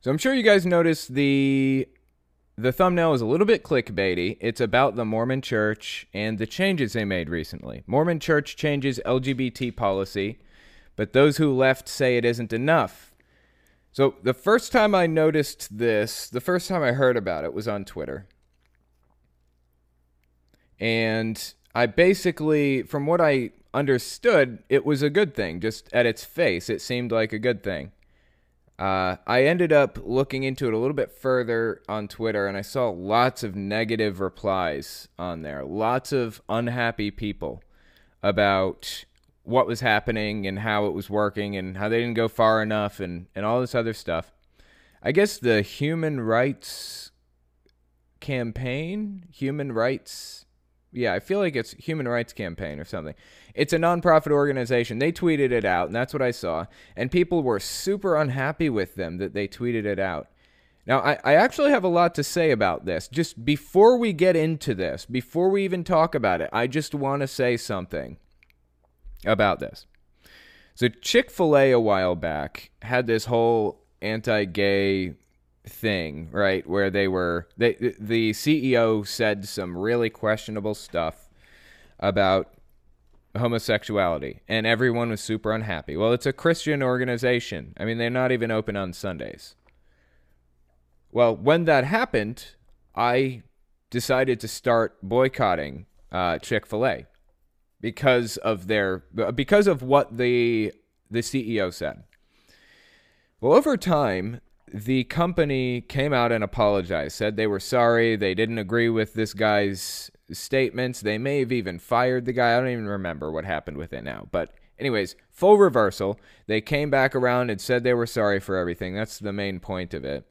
So I'm sure you guys noticed the the thumbnail is a little bit clickbaity. It's about the Mormon Church and the changes they made recently. Mormon Church changes LGBT policy, but those who left say it isn't enough. So the first time I noticed this, the first time I heard about it was on Twitter. And I basically, from what I understood, it was a good thing. Just at its face, it seemed like a good thing. Uh, I ended up looking into it a little bit further on Twitter, and I saw lots of negative replies on there. Lots of unhappy people about what was happening and how it was working and how they didn't go far enough and, and all this other stuff. I guess the human rights campaign, human rights yeah, I feel like it's Human Rights Campaign or something. It's a nonprofit organization. They tweeted it out, and that's what I saw. And people were super unhappy with them that they tweeted it out. Now, I, I actually have a lot to say about this. Just before we get into this, before we even talk about it, I just want to say something about this. So, Chick fil A a while back had this whole anti gay thing, right? Where they were they the CEO said some really questionable stuff about homosexuality and everyone was super unhappy. Well, it's a Christian organization. I mean, they're not even open on Sundays. Well, when that happened, I decided to start boycotting uh, Chick-fil-A because of their because of what the the CEO said. Well, over time, the company came out and apologized, said they were sorry, they didn't agree with this guy's statements. They may have even fired the guy. I don't even remember what happened with it now. But, anyways, full reversal. They came back around and said they were sorry for everything. That's the main point of it.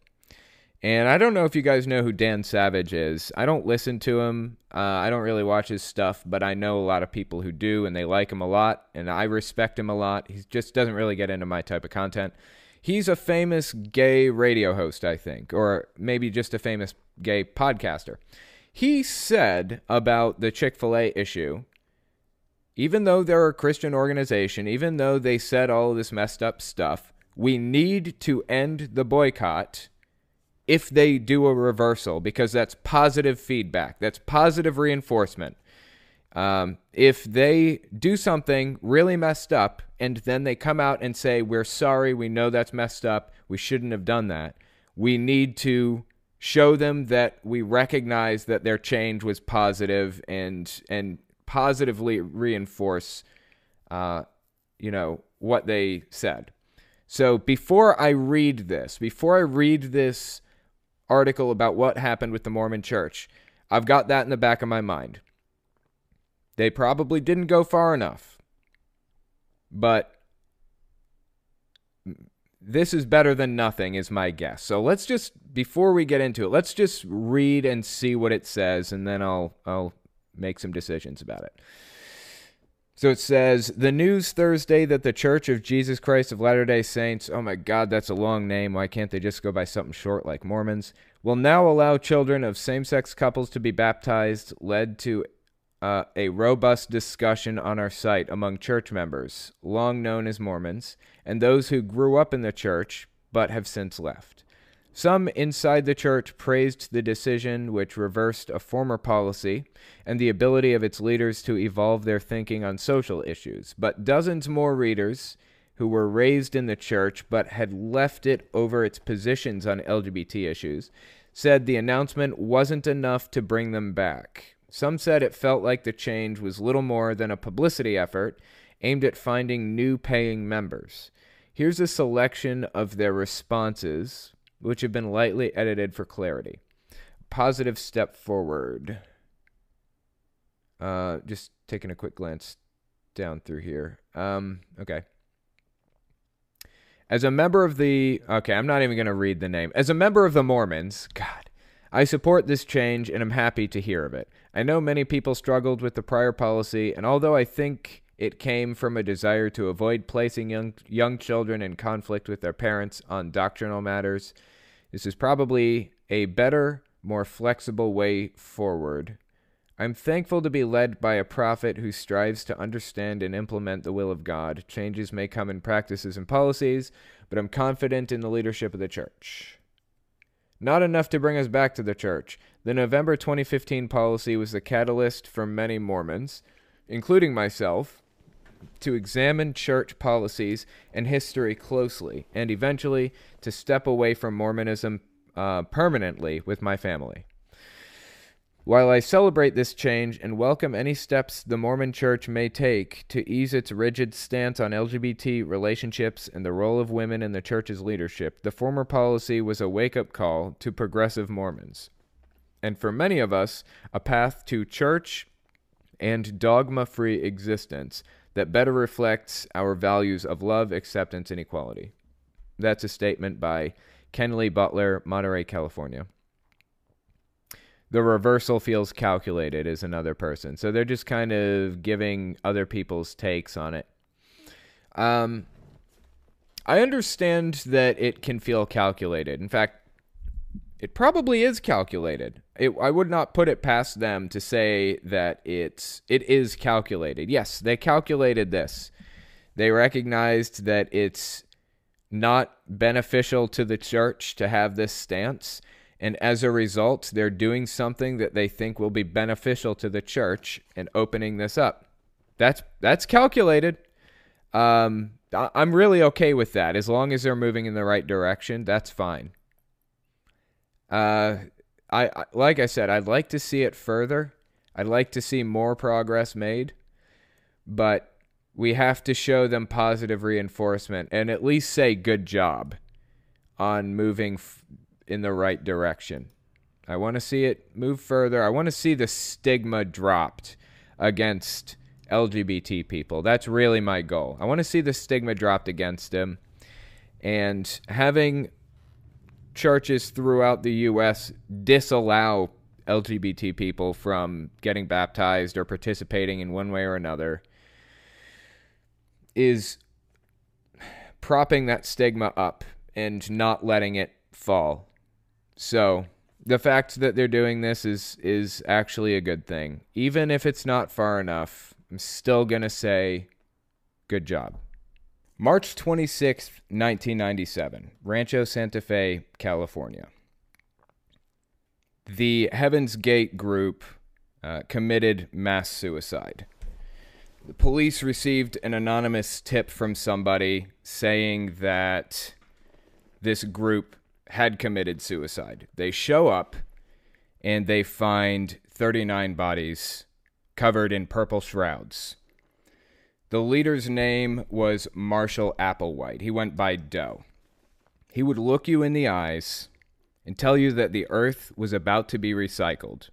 And I don't know if you guys know who Dan Savage is. I don't listen to him. Uh, I don't really watch his stuff, but I know a lot of people who do, and they like him a lot, and I respect him a lot. He just doesn't really get into my type of content. He's a famous gay radio host, I think, or maybe just a famous gay podcaster. He said about the Chick fil A issue, even though they're a Christian organization, even though they said all this messed up stuff, we need to end the boycott if they do a reversal because that's positive feedback, that's positive reinforcement. Um, if they do something really messed up and then they come out and say, We're sorry, we know that's messed up, we shouldn't have done that, we need to show them that we recognize that their change was positive and and positively reinforce uh, you know what they said so before i read this before i read this article about what happened with the mormon church i've got that in the back of my mind they probably didn't go far enough. But this is better than nothing, is my guess. So let's just, before we get into it, let's just read and see what it says, and then I'll, I'll make some decisions about it. So it says, the news Thursday that the Church of Jesus Christ of Latter day Saints, oh my God, that's a long name. Why can't they just go by something short like Mormons? Will now allow children of same sex couples to be baptized, led to uh, a robust discussion on our site among church members, long known as Mormons, and those who grew up in the church but have since left. Some inside the church praised the decision, which reversed a former policy and the ability of its leaders to evolve their thinking on social issues. But dozens more readers who were raised in the church but had left it over its positions on LGBT issues said the announcement wasn't enough to bring them back. Some said it felt like the change was little more than a publicity effort aimed at finding new paying members. Here's a selection of their responses, which have been lightly edited for clarity. Positive step forward. Uh, just taking a quick glance down through here. Um, okay. As a member of the. Okay, I'm not even going to read the name. As a member of the Mormons, God, I support this change and am happy to hear of it. I know many people struggled with the prior policy, and although I think it came from a desire to avoid placing young, young children in conflict with their parents on doctrinal matters, this is probably a better, more flexible way forward. I'm thankful to be led by a prophet who strives to understand and implement the will of God. Changes may come in practices and policies, but I'm confident in the leadership of the church. Not enough to bring us back to the church. The November 2015 policy was the catalyst for many Mormons, including myself, to examine church policies and history closely, and eventually to step away from Mormonism uh, permanently with my family. While I celebrate this change and welcome any steps the Mormon Church may take to ease its rigid stance on LGBT relationships and the role of women in the church's leadership, the former policy was a wake up call to progressive Mormons. And for many of us, a path to church and dogma free existence that better reflects our values of love, acceptance, and equality. That's a statement by Kenley Butler, Monterey, California the reversal feels calculated is another person. So they're just kind of giving other people's takes on it. Um, I understand that it can feel calculated. In fact, it probably is calculated. It, I would not put it past them to say that it's it is calculated. Yes, they calculated this. They recognized that it's not beneficial to the church to have this stance and as a result, they're doing something that they think will be beneficial to the church and opening this up. That's that's calculated. Um, I'm really okay with that as long as they're moving in the right direction. That's fine. Uh, I, I like I said, I'd like to see it further. I'd like to see more progress made, but we have to show them positive reinforcement and at least say good job on moving f- in the right direction. I want to see it move further. I want to see the stigma dropped against LGBT people. That's really my goal. I want to see the stigma dropped against them. And having churches throughout the U.S. disallow LGBT people from getting baptized or participating in one way or another is propping that stigma up and not letting it fall. So the fact that they're doing this is is actually a good thing. Even if it's not far enough, I'm still gonna say good job. March 26th, 1997, Rancho Santa Fe, California. The Heaven's Gate group uh, committed mass suicide. The police received an anonymous tip from somebody saying that this group had committed suicide. They show up and they find 39 bodies covered in purple shrouds. The leader's name was Marshall Applewhite. He went by Doe. He would look you in the eyes and tell you that the earth was about to be recycled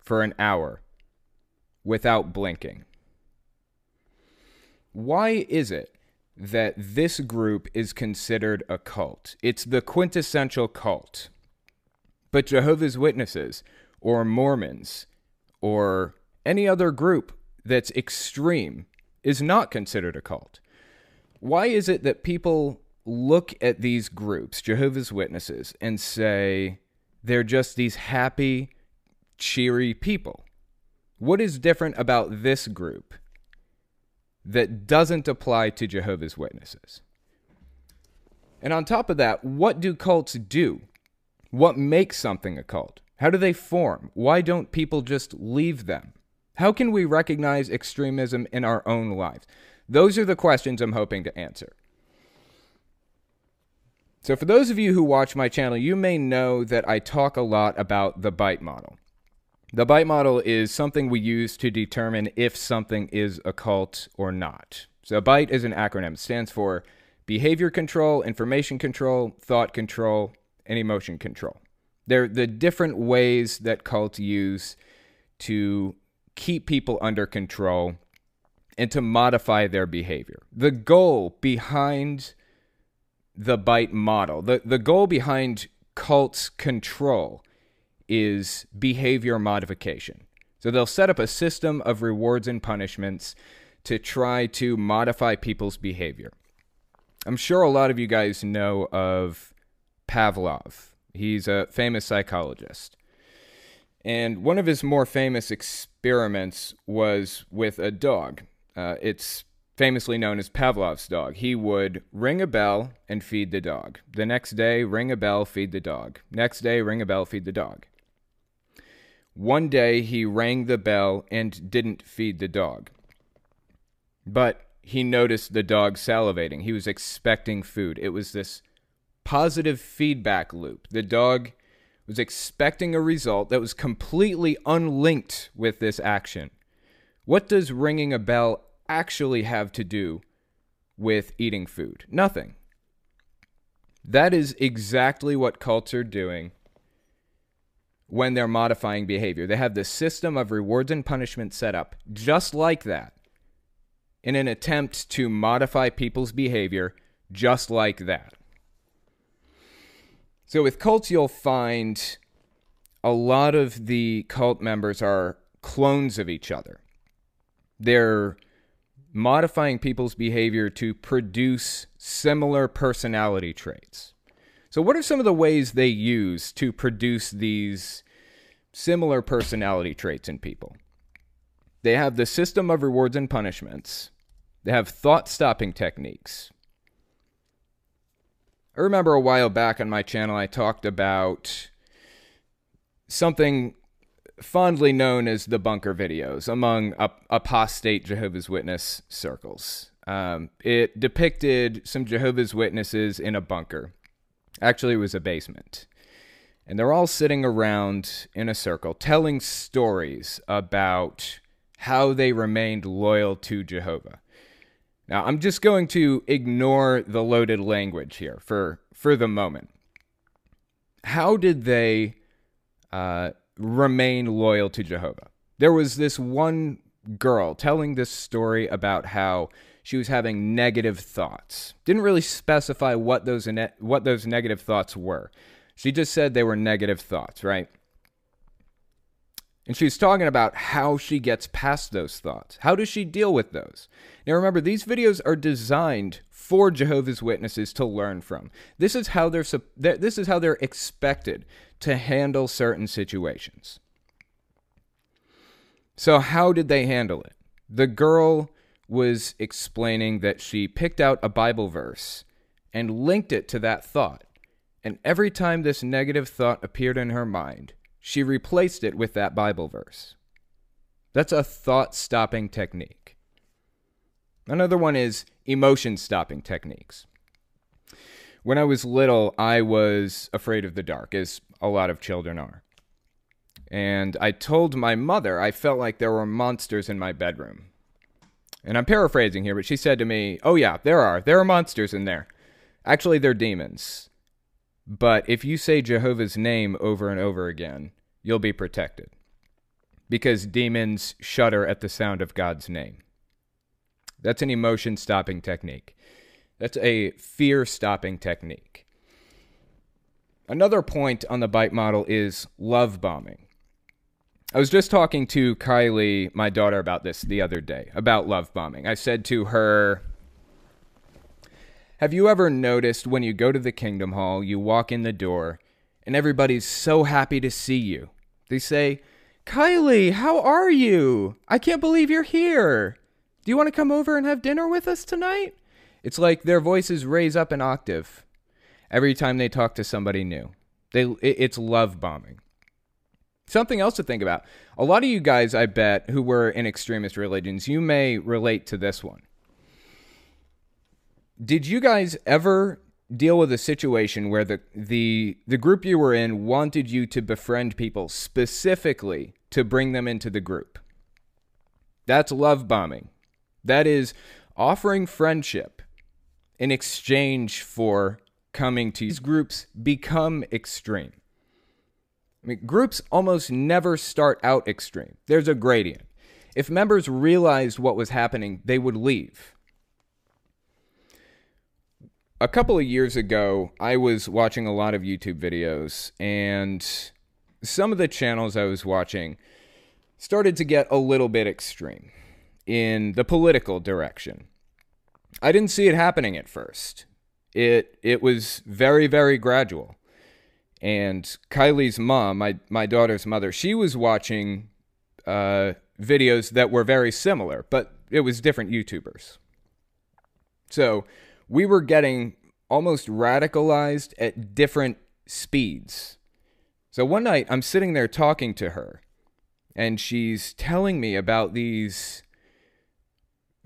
for an hour without blinking. Why is it that this group is considered a cult. It's the quintessential cult. But Jehovah's Witnesses or Mormons or any other group that's extreme is not considered a cult. Why is it that people look at these groups, Jehovah's Witnesses, and say they're just these happy, cheery people? What is different about this group that doesn't apply to Jehovah's Witnesses. And on top of that, what do cults do? What makes something a cult? How do they form? Why don't people just leave them? How can we recognize extremism in our own lives? Those are the questions I'm hoping to answer. So, for those of you who watch my channel, you may know that I talk a lot about the bite model. The bite model is something we use to determine if something is a cult or not. So, BITE is an acronym, it stands for behavior control, information control, thought control, and emotion control. They're the different ways that cults use to keep people under control and to modify their behavior. The goal behind the BITE model, the, the goal behind cults' control is behavior modification. So they'll set up a system of rewards and punishments to try to modify people's behavior. I'm sure a lot of you guys know of Pavlov. He's a famous psychologist. And one of his more famous experiments was with a dog. Uh, it's famously known as Pavlov's dog. He would ring a bell and feed the dog. The next day, ring a bell, feed the dog. Next day, ring a bell, feed the dog. One day, he rang the bell and didn't feed the dog. But he noticed the dog salivating. He was expecting food. It was this positive feedback loop. The dog was expecting a result that was completely unlinked with this action. What does ringing a bell actually have to do with eating food? Nothing. That is exactly what cults are doing when they're modifying behavior. They have the system of rewards and punishment set up just like that in an attempt to modify people's behavior just like that. So with cults, you'll find a lot of the cult members are clones of each other. They're modifying people's behavior to produce similar personality traits. So, what are some of the ways they use to produce these similar personality traits in people? They have the system of rewards and punishments, they have thought stopping techniques, I remember a while back on my channel, I talked about something fondly known as the bunker videos among apostate Jehovah's Witness circles. Um, it depicted some Jehovah's Witnesses in a bunker. Actually, it was a basement. And they're all sitting around in a circle telling stories about how they remained loyal to Jehovah. Now, I'm just going to ignore the loaded language here for, for the moment. How did they uh, remain loyal to Jehovah? There was this one girl telling this story about how she was having negative thoughts. Didn't really specify what those what those negative thoughts were. She just said they were negative thoughts, right? And she's talking about how she gets past those thoughts. How does she deal with those? Now remember, these videos are designed for Jehovah's Witnesses to learn from. This is how they're this is how they're expected to handle certain situations. So how did they handle it? The girl was explaining that she picked out a Bible verse and linked it to that thought. And every time this negative thought appeared in her mind, she replaced it with that Bible verse. That's a thought stopping technique. Another one is emotion stopping techniques. When I was little, I was afraid of the dark, as a lot of children are. And I told my mother I felt like there were monsters in my bedroom. And I'm paraphrasing here, but she said to me, Oh, yeah, there are. There are monsters in there. Actually, they're demons. But if you say Jehovah's name over and over again, you'll be protected. Because demons shudder at the sound of God's name. That's an emotion stopping technique. That's a fear stopping technique. Another point on the bite model is love bombing. I was just talking to Kylie, my daughter, about this the other day, about love bombing. I said to her, have you ever noticed when you go to the Kingdom Hall, you walk in the door, and everybody's so happy to see you? They say, Kylie, how are you? I can't believe you're here. Do you want to come over and have dinner with us tonight? It's like their voices raise up an octave every time they talk to somebody new. They, it's love bombing. Something else to think about. A lot of you guys, I bet, who were in extremist religions, you may relate to this one. Did you guys ever deal with a situation where the the the group you were in wanted you to befriend people specifically to bring them into the group? That's love bombing. That is offering friendship in exchange for coming to these groups become extreme. I mean, groups almost never start out extreme. There's a gradient. If members realized what was happening, they would leave a couple of years ago, I was watching a lot of YouTube videos, and some of the channels I was watching started to get a little bit extreme in the political direction. I didn't see it happening at first. It it was very very gradual. and Kylie's mom, my my daughter's mother, she was watching uh, videos that were very similar, but it was different YouTubers. So we were getting almost radicalized at different speeds. So one night I'm sitting there talking to her, and she's telling me about these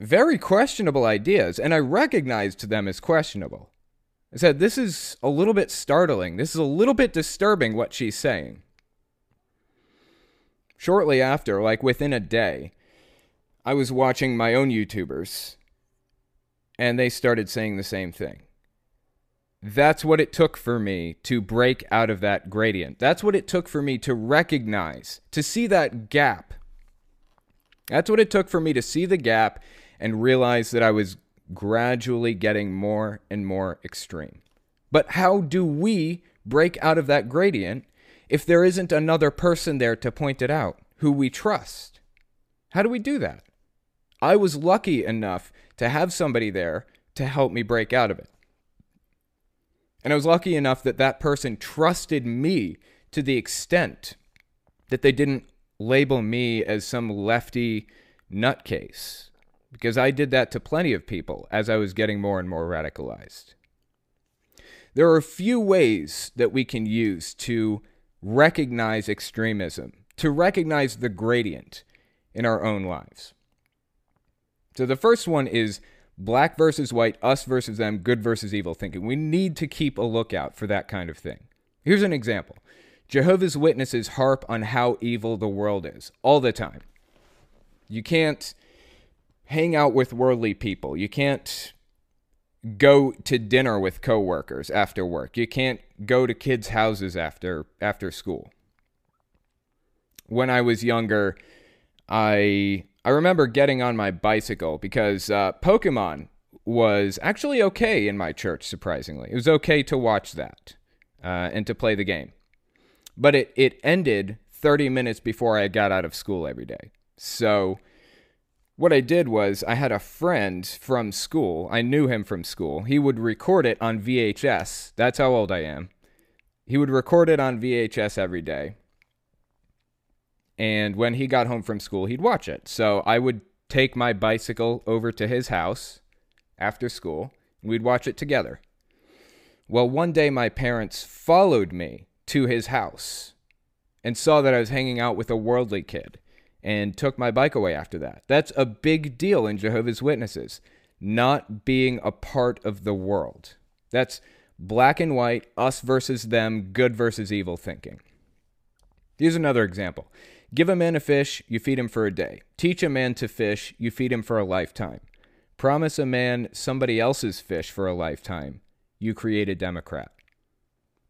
very questionable ideas, and I recognized them as questionable. I said, This is a little bit startling. This is a little bit disturbing what she's saying. Shortly after, like within a day, I was watching my own YouTubers, and they started saying the same thing. That's what it took for me to break out of that gradient. That's what it took for me to recognize, to see that gap. That's what it took for me to see the gap and realize that I was gradually getting more and more extreme. But how do we break out of that gradient if there isn't another person there to point it out who we trust? How do we do that? I was lucky enough to have somebody there to help me break out of it. And I was lucky enough that that person trusted me to the extent that they didn't label me as some lefty nutcase because I did that to plenty of people as I was getting more and more radicalized. There are a few ways that we can use to recognize extremism, to recognize the gradient in our own lives. So the first one is black versus white, us versus them, good versus evil thinking. We need to keep a lookout for that kind of thing. Here's an example Jehovah's Witnesses harp on how evil the world is all the time. You can't hang out with worldly people. You can't go to dinner with coworkers after work. You can't go to kids' houses after after school. When I was younger, I I remember getting on my bicycle because uh, Pokemon was actually okay in my church. Surprisingly, it was okay to watch that uh, and to play the game, but it it ended 30 minutes before I got out of school every day. So what I did was I had a friend from school. I knew him from school. He would record it on VHS. That's how old I am. He would record it on VHS every day. And when he got home from school, he'd watch it. So I would take my bicycle over to his house after school. And we'd watch it together. Well, one day my parents followed me to his house and saw that I was hanging out with a worldly kid and took my bike away after that. That's a big deal in Jehovah's Witnesses, not being a part of the world. That's black and white, us versus them, good versus evil thinking. Here's another example Give a man a fish, you feed him for a day. Teach a man to fish, you feed him for a lifetime. Promise a man somebody else's fish for a lifetime, you create a Democrat.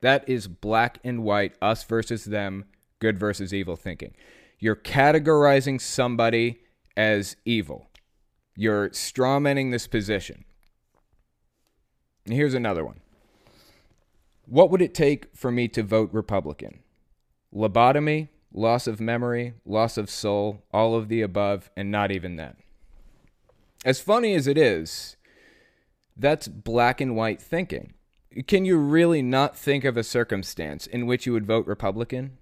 That is black and white, us versus them, good versus evil thinking. You're categorizing somebody as evil. You're strawmanning this position. And here's another one. What would it take for me to vote Republican? Lobotomy, loss of memory, loss of soul, all of the above, and not even that. As funny as it is, that's black and white thinking. Can you really not think of a circumstance in which you would vote Republican?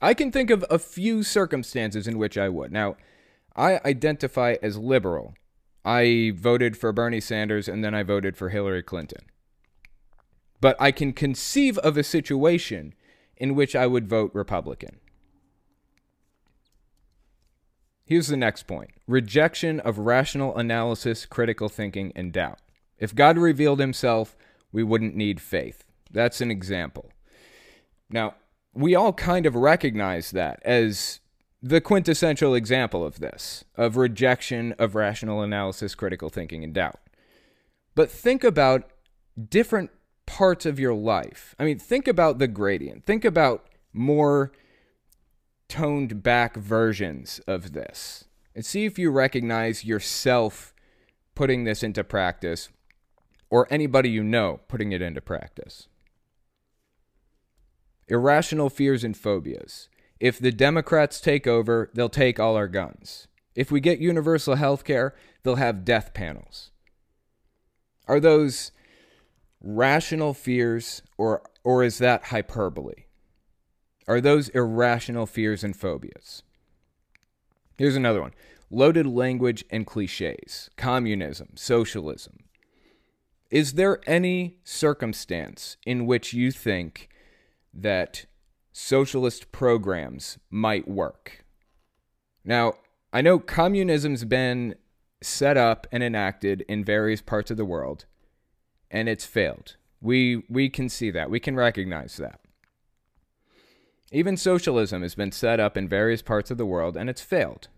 I can think of a few circumstances in which I would. Now, I identify as liberal. I voted for Bernie Sanders and then I voted for Hillary Clinton. But I can conceive of a situation in which I would vote Republican. Here's the next point rejection of rational analysis, critical thinking, and doubt. If God revealed himself, we wouldn't need faith. That's an example. Now, we all kind of recognize that as the quintessential example of this, of rejection of rational analysis, critical thinking, and doubt. But think about different parts of your life. I mean, think about the gradient. Think about more toned back versions of this and see if you recognize yourself putting this into practice or anybody you know putting it into practice irrational fears and phobias. If the Democrats take over, they'll take all our guns. If we get universal health care, they'll have death panels. Are those rational fears or Or is that hyperbole? Are those irrational fears and phobias? Here's another one loaded language and cliches, communism, socialism. Is there any circumstance in which you think that socialist programs might work? Now, I know communism's been set up and enacted in various parts of the world and it's failed. We we can see that. We can recognize that. Even socialism has been set up in various parts of the world and it's failed.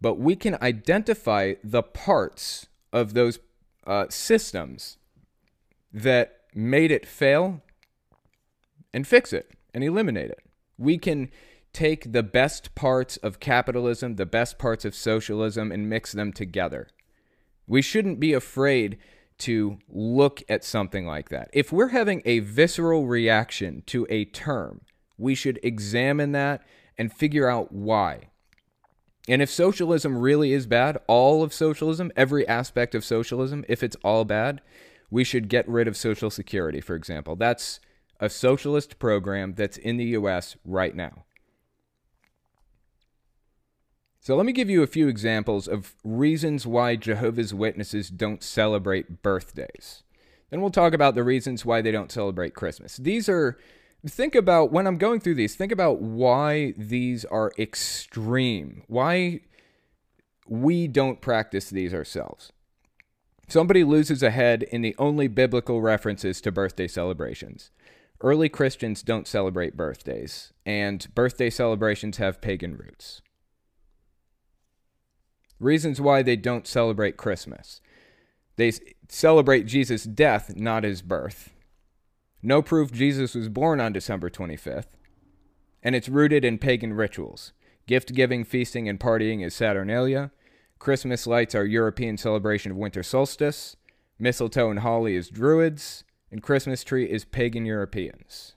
But we can identify the parts of those uh, systems that made it fail and fix it and eliminate it. We can take the best parts of capitalism, the best parts of socialism, and mix them together. We shouldn't be afraid to look at something like that. If we're having a visceral reaction to a term, we should examine that and figure out why. And if socialism really is bad, all of socialism, every aspect of socialism, if it's all bad, we should get rid of Social Security, for example. That's a socialist program that's in the US right now. So let me give you a few examples of reasons why Jehovah's Witnesses don't celebrate birthdays. Then we'll talk about the reasons why they don't celebrate Christmas. These are think about when I'm going through these, think about why these are extreme. Why we don't practice these ourselves. Somebody loses a head in the only biblical references to birthday celebrations. Early Christians don't celebrate birthdays, and birthday celebrations have pagan roots. Reasons why they don't celebrate Christmas. They celebrate Jesus' death, not his birth. No proof Jesus was born on December 25th. And it's rooted in pagan rituals. Gift giving, feasting, and partying is Saturnalia. Christmas lights are European celebration of winter solstice. Mistletoe and holly is Druids. And Christmas tree is pagan Europeans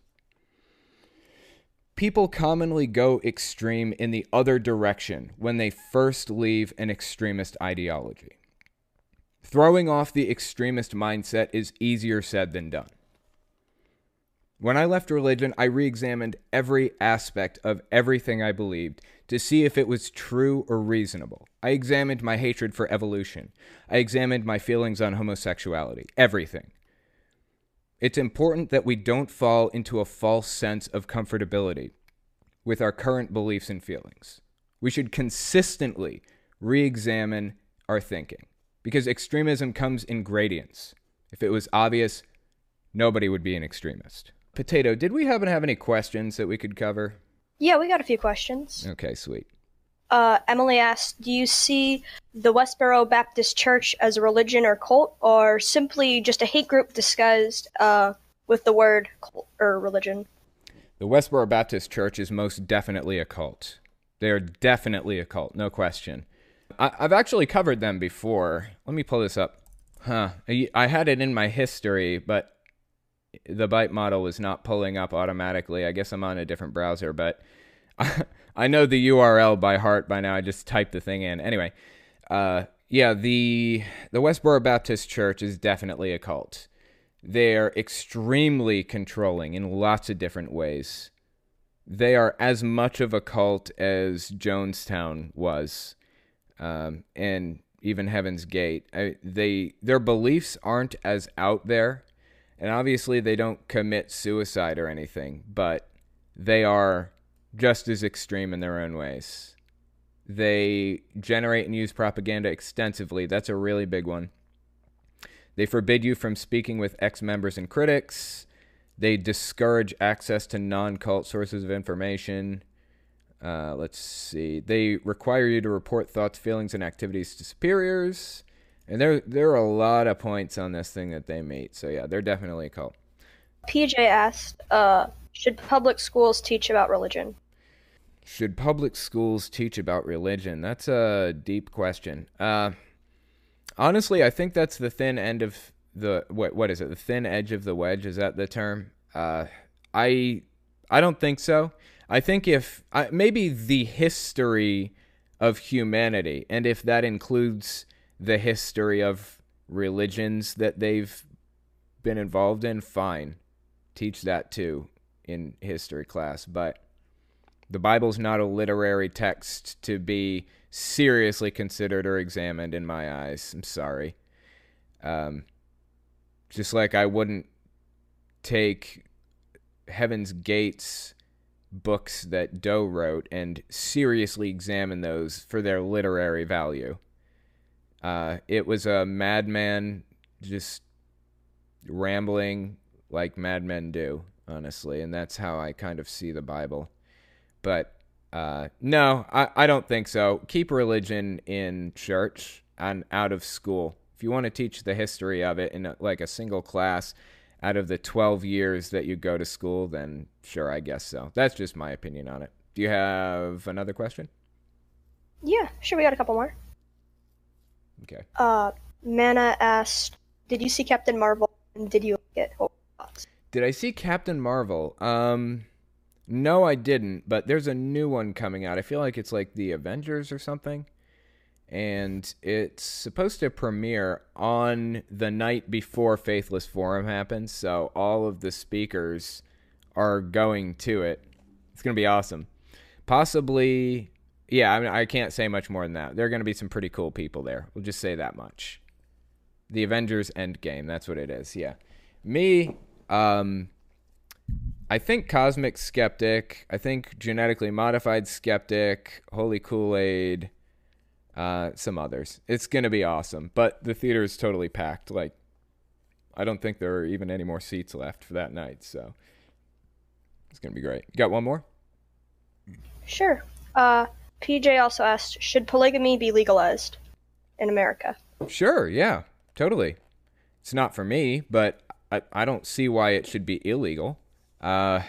people commonly go extreme in the other direction when they first leave an extremist ideology. Throwing off the extremist mindset is easier said than done. When I left religion, I re examined every aspect of everything I believed to see if it was true or reasonable. I examined my hatred for evolution. I examined my feelings on homosexuality. Everything. It's important that we don't fall into a false sense of comfortability with our current beliefs and feelings. We should consistently re examine our thinking because extremism comes in gradients. If it was obvious, nobody would be an extremist. Potato, did we happen to have any questions that we could cover? Yeah, we got a few questions. Okay, sweet. Uh, Emily asked, "Do you see the Westboro Baptist Church as a religion or cult, or simply just a hate group disguised uh, with the word cult or religion?" The Westboro Baptist Church is most definitely a cult. They are definitely a cult, no question. I, have actually covered them before. Let me pull this up. Huh? I had it in my history, but the BITE model is not pulling up automatically. I guess I'm on a different browser, but. I know the URL by heart by now. I just typed the thing in. Anyway, uh, yeah, the the Westboro Baptist Church is definitely a cult. They're extremely controlling in lots of different ways. They are as much of a cult as Jonestown was, um, and even Heaven's Gate. I, they their beliefs aren't as out there, and obviously they don't commit suicide or anything, but they are just as extreme in their own ways. They generate and use propaganda extensively. That's a really big one. They forbid you from speaking with ex members and critics. They discourage access to non cult sources of information. Uh, let's see. They require you to report thoughts, feelings, and activities to superiors. And there, there are a lot of points on this thing that they meet. So, yeah, they're definitely a cult. PJ asked, uh, should public schools teach about religion? Should public schools teach about religion? That's a deep question. Uh, honestly, I think that's the thin end of the what what is it? The thin edge of the wedge is that the term? Uh, I I don't think so. I think if uh, maybe the history of humanity, and if that includes the history of religions that they've been involved in, fine. teach that too in history class, but the Bible's not a literary text to be seriously considered or examined in my eyes. I'm sorry. Um, just like I wouldn't take Heaven's Gates books that Doe wrote and seriously examine those for their literary value. Uh, it was a madman just rambling like madmen do, honestly, and that's how I kind of see the Bible. But uh, no, I, I don't think so. Keep religion in church and out of school. If you want to teach the history of it in a, like a single class out of the 12 years that you go to school, then sure, I guess so. That's just my opinion on it. Do you have another question? Yeah, sure. We got a couple more. Okay. Uh, Mana asked, "Did you see Captain Marvel? And did you like it?" What were your thoughts? Did I see Captain Marvel? Um, no, I didn't. But there's a new one coming out. I feel like it's like the Avengers or something, and it's supposed to premiere on the night before Faithless Forum happens. So all of the speakers are going to it. It's gonna be awesome. Possibly, yeah. I mean, I can't say much more than that. There are gonna be some pretty cool people there. We'll just say that much. The Avengers Endgame. That's what it is. Yeah. Me, um, I think Cosmic Skeptic. I think Genetically Modified Skeptic. Holy Kool Aid. Uh, some others. It's gonna be awesome. But the theater is totally packed. Like, I don't think there are even any more seats left for that night. So it's gonna be great. Got one more? Sure. Uh, PJ also asked, "Should polygamy be legalized in America?" Sure. Yeah. Totally. It's not for me, but I, I don't see why it should be illegal. Uh,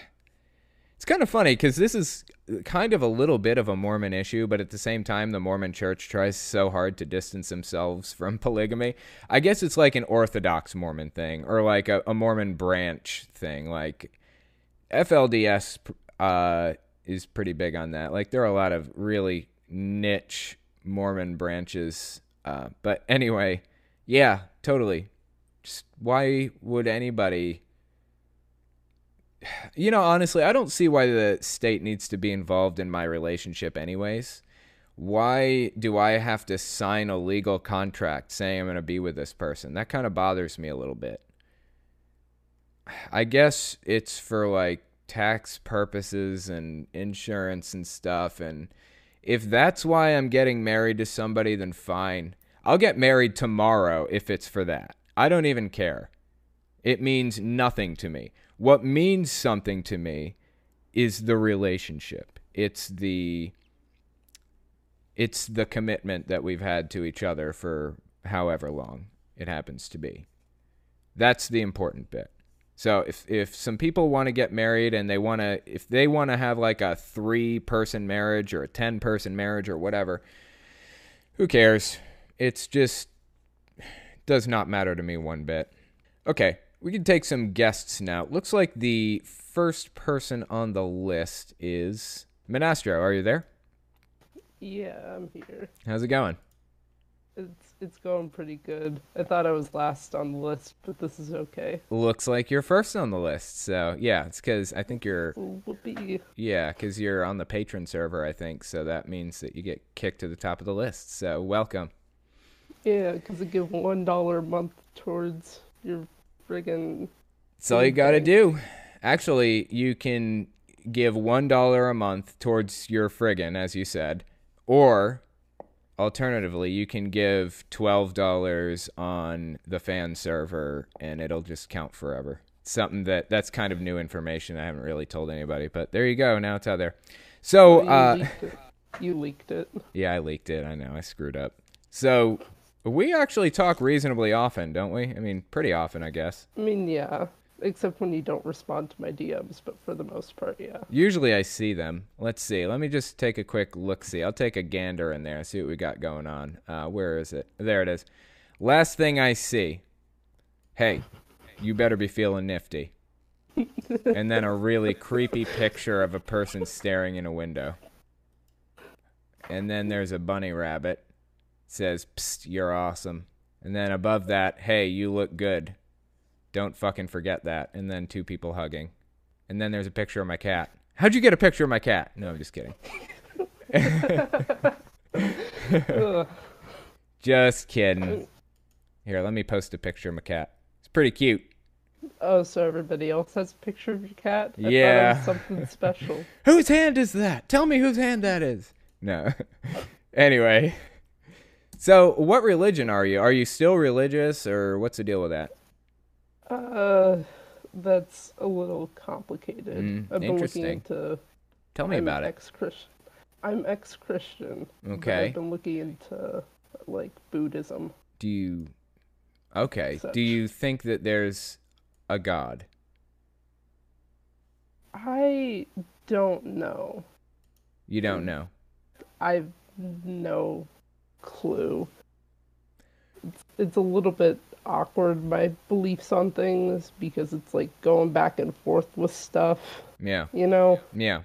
it's kind of funny because this is kind of a little bit of a Mormon issue, but at the same time, the Mormon church tries so hard to distance themselves from polygamy. I guess it's like an Orthodox Mormon thing or like a, a Mormon branch thing. Like FLDS uh, is pretty big on that. Like there are a lot of really niche Mormon branches. Uh, but anyway, yeah, totally. Just why would anybody you know, honestly, I don't see why the state needs to be involved in my relationship, anyways. Why do I have to sign a legal contract saying I'm going to be with this person? That kind of bothers me a little bit. I guess it's for like tax purposes and insurance and stuff. And if that's why I'm getting married to somebody, then fine. I'll get married tomorrow if it's for that. I don't even care. It means nothing to me. What means something to me is the relationship. It's the it's the commitment that we've had to each other for however long it happens to be. That's the important bit. So if if some people want to get married and they want to if they want to have like a 3 person marriage or a 10 person marriage or whatever, who cares? It's just does not matter to me one bit. Okay, we can take some guests now. Looks like the first person on the list is Monastro. Are you there? Yeah, I'm here. How's it going? It's it's going pretty good. I thought I was last on the list, but this is okay. Looks like you're first on the list. So yeah, it's because I think you're Whoopee. yeah, because you're on the Patreon server. I think so. That means that you get kicked to the top of the list. So welcome. Yeah, because I give one dollar a month towards your friggin' That's all you got to do. Actually, you can give one dollar a month towards your friggin', as you said, or alternatively, you can give twelve dollars on the fan server, and it'll just count forever. Something that that's kind of new information. I haven't really told anybody, but there you go. Now it's out there. So, you, uh, leaked it. you leaked it. yeah, I leaked it. I know I screwed up. So we actually talk reasonably often, don't we? I mean, pretty often, I guess. I mean, yeah. Except when you don't respond to my DMs, but for the most part, yeah. Usually I see them. Let's see. Let me just take a quick look see. I'll take a gander in there, and see what we got going on. Uh, where is it? There it is. Last thing I see. Hey, you better be feeling nifty. and then a really creepy picture of a person staring in a window. And then there's a bunny rabbit. Says, Psst, you're awesome. And then above that, hey, you look good. Don't fucking forget that. And then two people hugging. And then there's a picture of my cat. How'd you get a picture of my cat? No, I'm just kidding. Just kidding. Here, let me post a picture of my cat. It's pretty cute. Oh, so everybody else has a picture of your cat? I thought it Yeah. was something special. Whose hand is that? Tell me whose hand that is. No. anyway. So, what religion are you? Are you still religious or what's the deal with that? Uh, that's a little complicated. Mm, I've been looking interesting. into. Tell me I'm about it. ex-Christian. I'm ex-Christian. Okay. I've been looking into like Buddhism. Do you Okay. Such. Do you think that there's a god? I don't know. You don't know. I've no clue. It's, it's a little bit awkward my beliefs on things because it's like going back and forth with stuff, Yeah. you know. Yeah.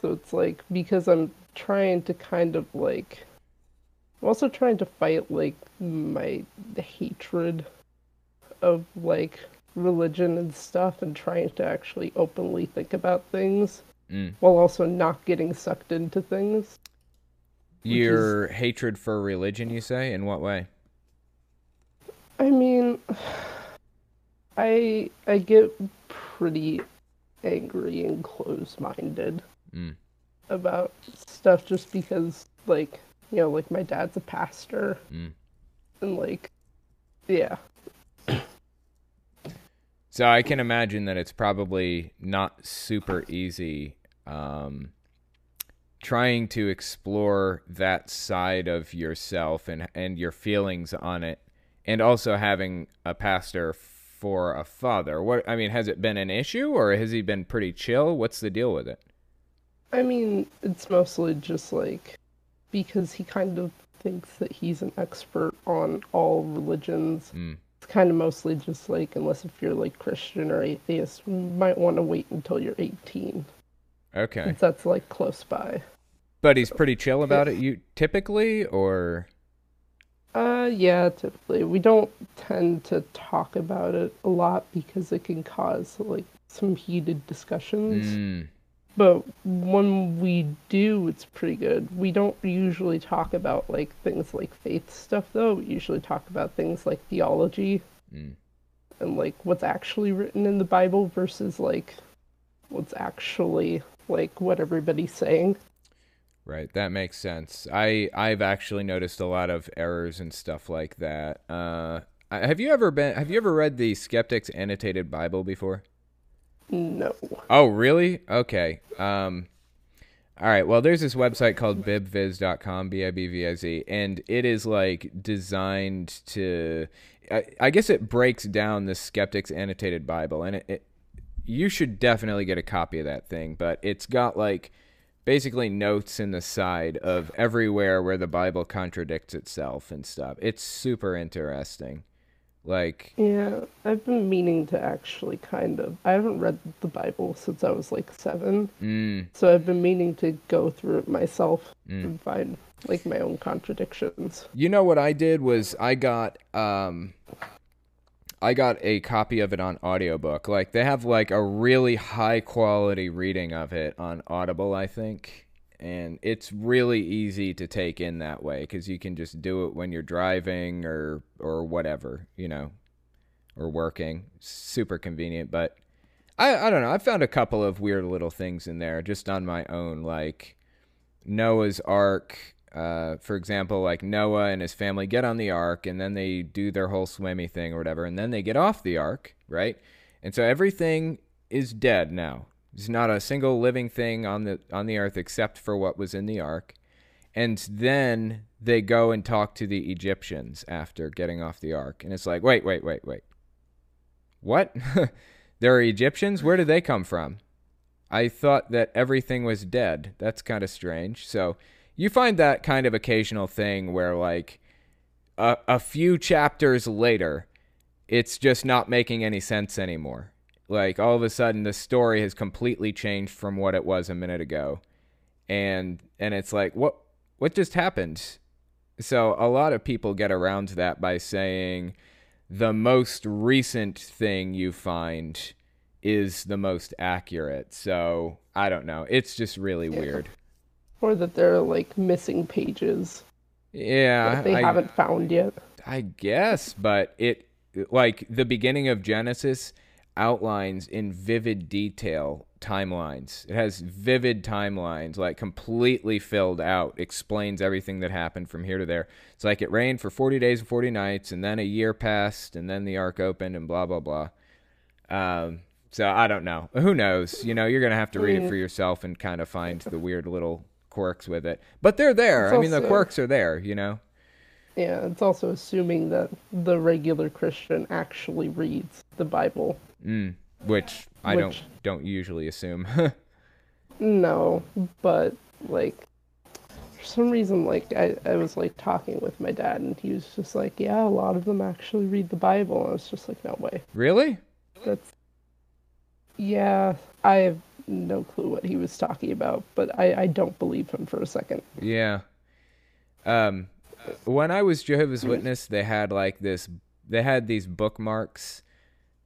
So it's like because I'm trying to kind of like I'm also trying to fight like my hatred of like religion and stuff and trying to actually openly think about things Mm. while also not getting sucked into things. Is- Your hatred for religion, you say? In what way? I mean I I get pretty angry and close-minded Mm. about stuff just because like you know like my dad's a pastor Mm. and like yeah So I can imagine that it's probably not super easy um, trying to explore that side of yourself and and your feelings on it, and also having a pastor for a father. What I mean, has it been an issue or has he been pretty chill? What's the deal with it? i mean it's mostly just like because he kind of thinks that he's an expert on all religions Mm. it's kind of mostly just like unless if you're like christian or atheist you might want to wait until you're 18 Okay, since that's like close by but he's pretty chill about it. You typically or Uh, yeah, typically. We don't tend to talk about it a lot because it can cause, like, some heated discussions. Mm, But when we do, it's pretty good. We don't usually talk about, like, things like faith stuff, though. We usually talk about things like theology mm. and, like, what's actually written in the Bible versus, like, what's actually, like, what everybody's saying. Right, that makes sense. I I've actually noticed a lot of errors and stuff like that. Uh, have you ever been? Have you ever read the Skeptics Annotated Bible before? No. Oh, really? Okay. Um, all right. Well, there's this website called bibviz.com, b i b v i z, and it is like designed to. I, I guess it breaks down the Skeptics Annotated Bible, and it, it you should definitely get a copy of that thing. But it's got like basically notes in the side of everywhere where the Bible contradicts itself and stuff. It's super interesting. Like, Yeah, I've been meaning to actually kind of. I haven't read the Bible since I was like seven, mm, so I've been meaning to go through it myself Mm. and find like my own contradictions. You know what I did was I got um I got a copy of it on audiobook. Like they have like a really high quality reading of it on Audible, I think. And it's really easy to take in that way cuz you can just do it when you're driving or or whatever, you know, or working. Super convenient, but I I don't know. I found a couple of weird little things in there just on my own like Noah's Ark, uh, for example, like Noah and his family get on the ark and then they do their whole swimmy thing or whatever, and then they get off the ark, right? And so everything is dead now. There's not a single living thing on the on the earth except for what was in the ark. And then they go and talk to the Egyptians after getting off the ark. And it's like, wait, wait, wait, wait. What? there are Egyptians? Where did they come from? I thought that everything was dead. That's kind of strange. So you find that kind of occasional thing where, like, a, a few chapters later, it's just not making any sense anymore. Like, all of a sudden, the story has completely changed from what it was a minute ago. And and it's like, what what just happened? So a lot of people get around that by saying the most recent thing you find is the most accurate. So I don't know. It's just really weird. Or that there are like missing pages Yeah, that they I, haven't found yet. I guess, but it like the beginning of Genesis outlines in vivid detail timelines. It has vivid timelines, like completely filled out, explains everything that happened from here to there. It's like it rained for 40 days and 40 nights, and then a year passed, and then the ark opened, and blah, blah, blah. Um, so I don't know. Who knows? You know, you're going to have to read it for yourself and kind of find the weird little quirks with it. But they're there. It's I mean, the quirks are there, you know? Yeah, it's also assuming that the regular Christian actually reads the Bible. Mm, which I Which- don't don't usually assume. No, but like for some reason like I, I was like talking with my dad and he was just like, Yeah, a lot of them actually read the Bible and I was just like, No way. really? That's Yeah, I have no clue what he was talking about, but I, I don't believe him for a second. Yeah. Um, when I was Jehovah's Witness, they had like this. They had these bookmarks.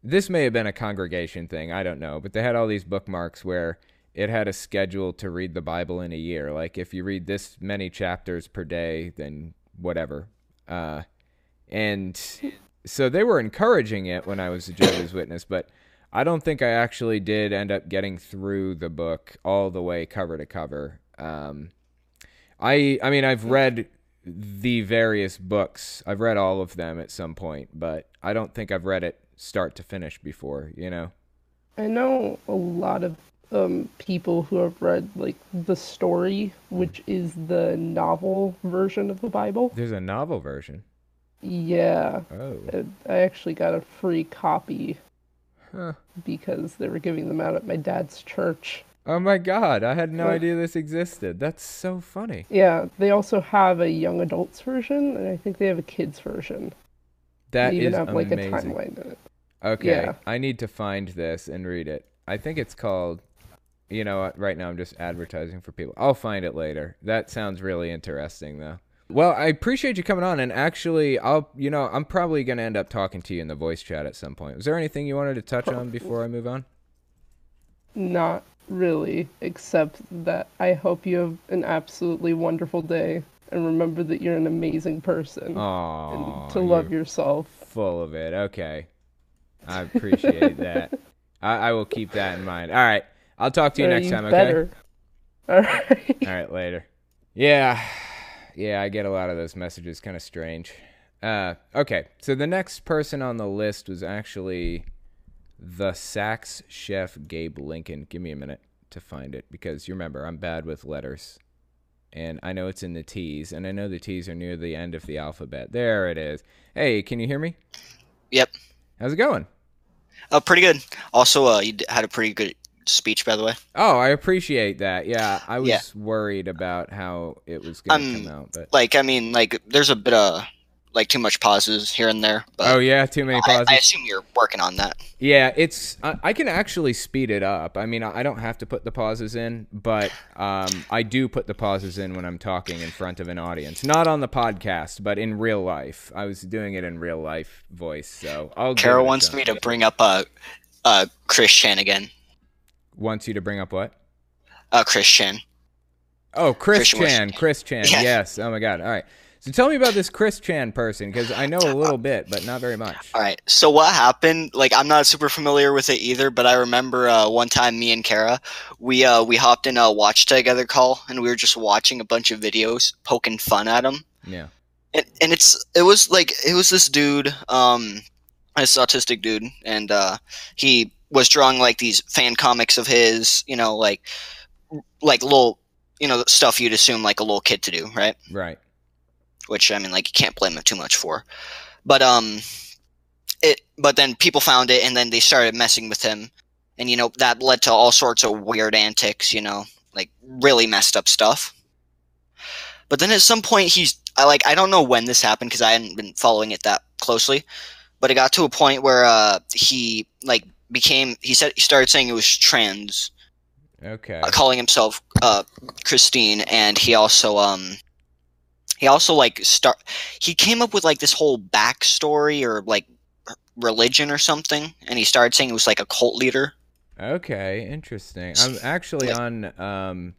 This may have been a congregation thing. I don't know, but they had all these bookmarks where it had a schedule to read the Bible in a year. Like if you read this many chapters per day, then whatever. Uh, and so they were encouraging it when I was a Jehovah's Witness, but I don't think I actually did end up getting through the book all the way cover to cover. Um, I I mean I've read the various books. I've read all of them at some point, but I don't think I've read it start to finish before, you know. I know a lot of um, people who have read like the story, which is the novel version of the Bible. There's a novel version. Yeah, Oh. I- I actually got a free copy Huh. because they were giving them out at my dad's church. Oh my god, I had no idea this existed. That's so funny. Yeah, they also have a young adults version, and I think they have a kids version. That they even is have like amazing. a timeline in it. Okay, Yeah. I need to find this and read it. I think it's called. You know? Right now, I'm just advertising for people. I'll find it later. That sounds really interesting, though. Well, I appreciate you coming on, and actually, I'll. You know, I'm probably gonna end up talking to you in the voice chat at some point. Was there anything you wanted to touch on before I move on? Not really, except that I hope you have an absolutely wonderful day, and remember that you're an amazing person, Oh, and to love yourself. full of it. Okay, I appreciate that. I, I will keep that in mind. All right, I'll talk to you next time. Okay. All right. All right, later. Yeah, yeah, I get a lot of those messages. Kind of strange. Uh, okay, so the next person on the list was actually the Sax chef Gabe Lincoln. Give me a minute to find it because you remember I'm bad with letters, and I know it's in the T's, and I know the T's are near the end of the alphabet. There it is. Hey, can you hear me? Yep. How's it going? Uh, pretty good. Also, uh, you had a pretty good speech, by the way. Oh, I appreciate that. Yeah, I was Yeah. worried about how it was going to Um, come out, but Like, I mean, like, there's a bit of like too much pauses here and there. But oh yeah, too many pauses. I assume you're working on that. Yeah, it's I, I can actually speed it up. I mean, I I don't have to put the pauses in, but um, I do put the pauses in when I'm talking in front of an audience. Not on the podcast, but in real life. I was doing it in real life voice, so I'll. Carol wants me to bring up uh, uh, Chris Chan again. Wants you to bring up what? Uh, Chris Chan. Oh, Chris Christian Chan. Chris Chan. Yeah. Yes. Oh my God. All right. So tell me about this Chris Chan person because I know a little bit, but not very much. All right. So what happened? Like, I'm not super familiar with it either, but I remember uh, one time me and Kara, we uh, we hopped in a watch together call, and we were just watching a bunch of videos, poking fun at him. Yeah. and, and it's it was like it was this dude um this autistic dude and uh he was drawing like these fan comics of his you know like like little you know stuff you'd assume like a little kid to do right? Right. which i mean like you can't blame him too much for. But um it but then people found it and then they started messing with him. And you know that led to all sorts of weird antics you know like really messed up stuff. But then at some point he's I like I don't know when this happened because I hadn't been following it that closely, but it got to a point where uh, he like became he said he started saying it was trans, Okay. uh, calling himself uh, Christine, and he also um he also like start he came up with like this whole backstory or like religion or something, and he started saying he was like a cult leader. Okay, interesting. I'm actually Like- on um